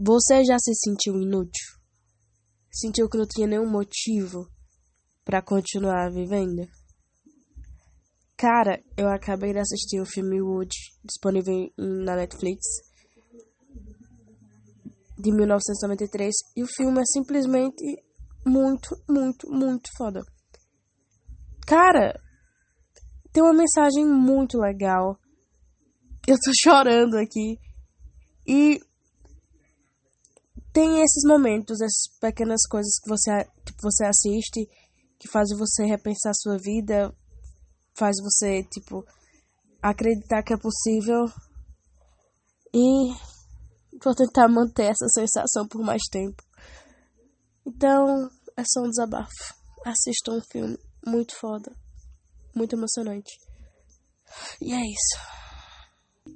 Você já se sentiu inútil? Sentiu que não tinha nenhum motivo para continuar vivendo? Cara, eu acabei de assistir o filme Wood, disponível na Netflix, de 1993, e o filme é simplesmente muito, muito, muito foda. Cara, tem uma mensagem muito legal. Eu tô chorando aqui. E tem esses momentos, essas pequenas coisas que você, que você assiste que fazem você repensar sua vida, faz você, tipo, acreditar que é possível. E vou tentar manter essa sensação por mais tempo. Então, é só um desabafo. Assista um filme muito foda, muito emocionante. E é isso.